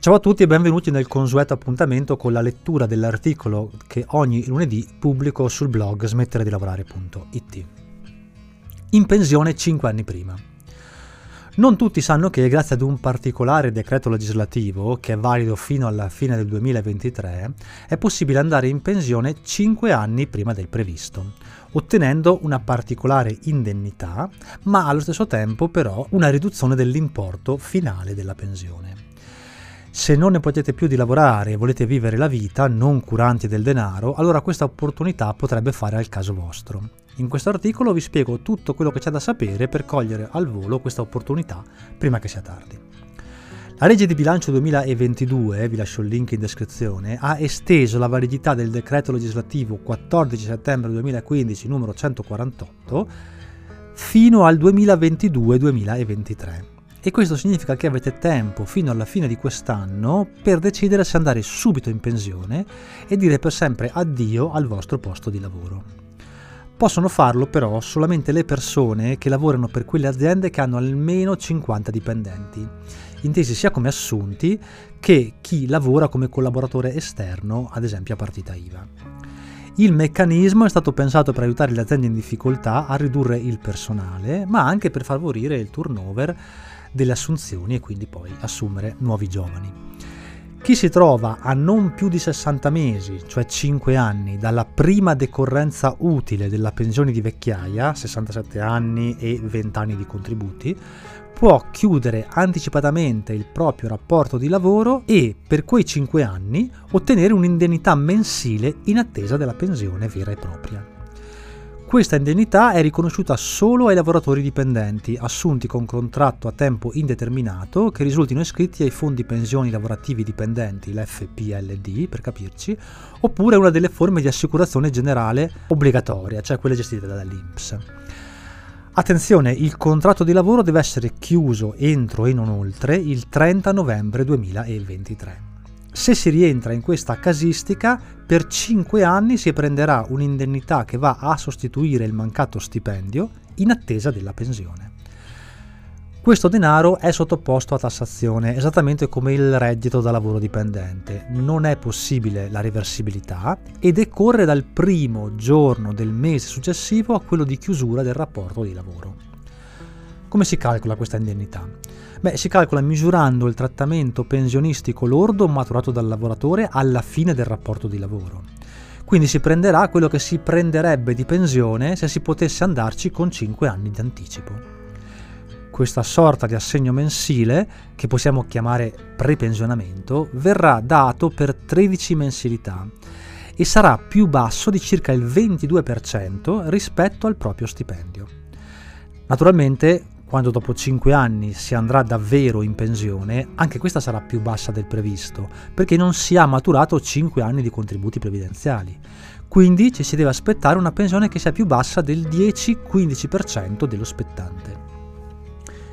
Ciao a tutti e benvenuti nel consueto appuntamento con la lettura dell'articolo che ogni lunedì pubblico sul blog smettere di lavorare.it. In pensione 5 anni prima. Non tutti sanno che grazie ad un particolare decreto legislativo, che è valido fino alla fine del 2023, è possibile andare in pensione 5 anni prima del previsto, ottenendo una particolare indennità, ma allo stesso tempo però una riduzione dell'importo finale della pensione. Se non ne potete più di lavorare e volete vivere la vita non curanti del denaro, allora questa opportunità potrebbe fare al caso vostro. In questo articolo vi spiego tutto quello che c'è da sapere per cogliere al volo questa opportunità prima che sia tardi. La legge di bilancio 2022, vi lascio il link in descrizione, ha esteso la validità del decreto legislativo 14 settembre 2015 numero 148 fino al 2022-2023 e questo significa che avete tempo fino alla fine di quest'anno per decidere se andare subito in pensione e dire per sempre addio al vostro posto di lavoro. Possono farlo però solamente le persone che lavorano per quelle aziende che hanno almeno 50 dipendenti, intesi sia come assunti che chi lavora come collaboratore esterno, ad esempio a partita IVA. Il meccanismo è stato pensato per aiutare le aziende in difficoltà a ridurre il personale, ma anche per favorire il turnover delle assunzioni e quindi poi assumere nuovi giovani. Chi si trova a non più di 60 mesi, cioè 5 anni, dalla prima decorrenza utile della pensione di vecchiaia, 67 anni e 20 anni di contributi, può chiudere anticipatamente il proprio rapporto di lavoro e per quei 5 anni ottenere un'indennità mensile in attesa della pensione vera e propria. Questa indennità è riconosciuta solo ai lavoratori dipendenti assunti con contratto a tempo indeterminato che risultino iscritti ai fondi pensioni lavorativi dipendenti, l'FPLD per capirci, oppure una delle forme di assicurazione generale obbligatoria, cioè quelle gestite dall'INPS. Attenzione, il contratto di lavoro deve essere chiuso entro e non oltre il 30 novembre 2023. Se si rientra in questa casistica, per 5 anni si prenderà un'indennità che va a sostituire il mancato stipendio in attesa della pensione. Questo denaro è sottoposto a tassazione esattamente come il reddito da lavoro dipendente. Non è possibile la reversibilità e decorre dal primo giorno del mese successivo a quello di chiusura del rapporto di lavoro. Come si calcola questa indennità? Beh, si calcola misurando il trattamento pensionistico lordo maturato dal lavoratore alla fine del rapporto di lavoro. Quindi si prenderà quello che si prenderebbe di pensione se si potesse andarci con 5 anni di anticipo. Questa sorta di assegno mensile, che possiamo chiamare prepensionamento, verrà dato per 13 mensilità e sarà più basso di circa il 22% rispetto al proprio stipendio. Naturalmente quando dopo 5 anni si andrà davvero in pensione, anche questa sarà più bassa del previsto, perché non si ha maturato 5 anni di contributi previdenziali. Quindi ci si deve aspettare una pensione che sia più bassa del 10-15% dello spettante.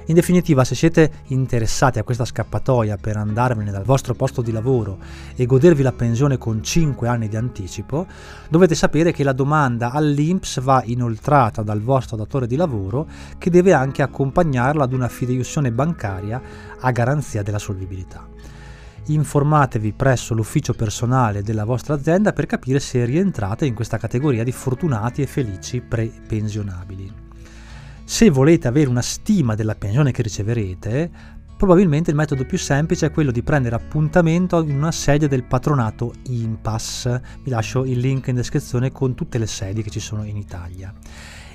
In definitiva, se siete interessati a questa scappatoia per andarvene dal vostro posto di lavoro e godervi la pensione con 5 anni di anticipo, dovete sapere che la domanda all'INPS va inoltrata dal vostro datore di lavoro che deve anche accompagnarla ad una fideiussione bancaria a garanzia della solvibilità. Informatevi presso l'ufficio personale della vostra azienda per capire se rientrate in questa categoria di fortunati e felici pre-pensionabili. Se volete avere una stima della pensione che riceverete, probabilmente il metodo più semplice è quello di prendere appuntamento in una sede del patronato INPAS. Vi lascio il link in descrizione con tutte le sedi che ci sono in Italia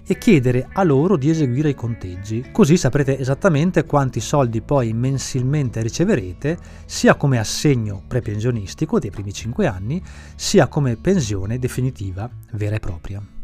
e chiedere a loro di eseguire i conteggi, così saprete esattamente quanti soldi poi mensilmente riceverete, sia come assegno prepensionistico dei primi 5 anni, sia come pensione definitiva vera e propria.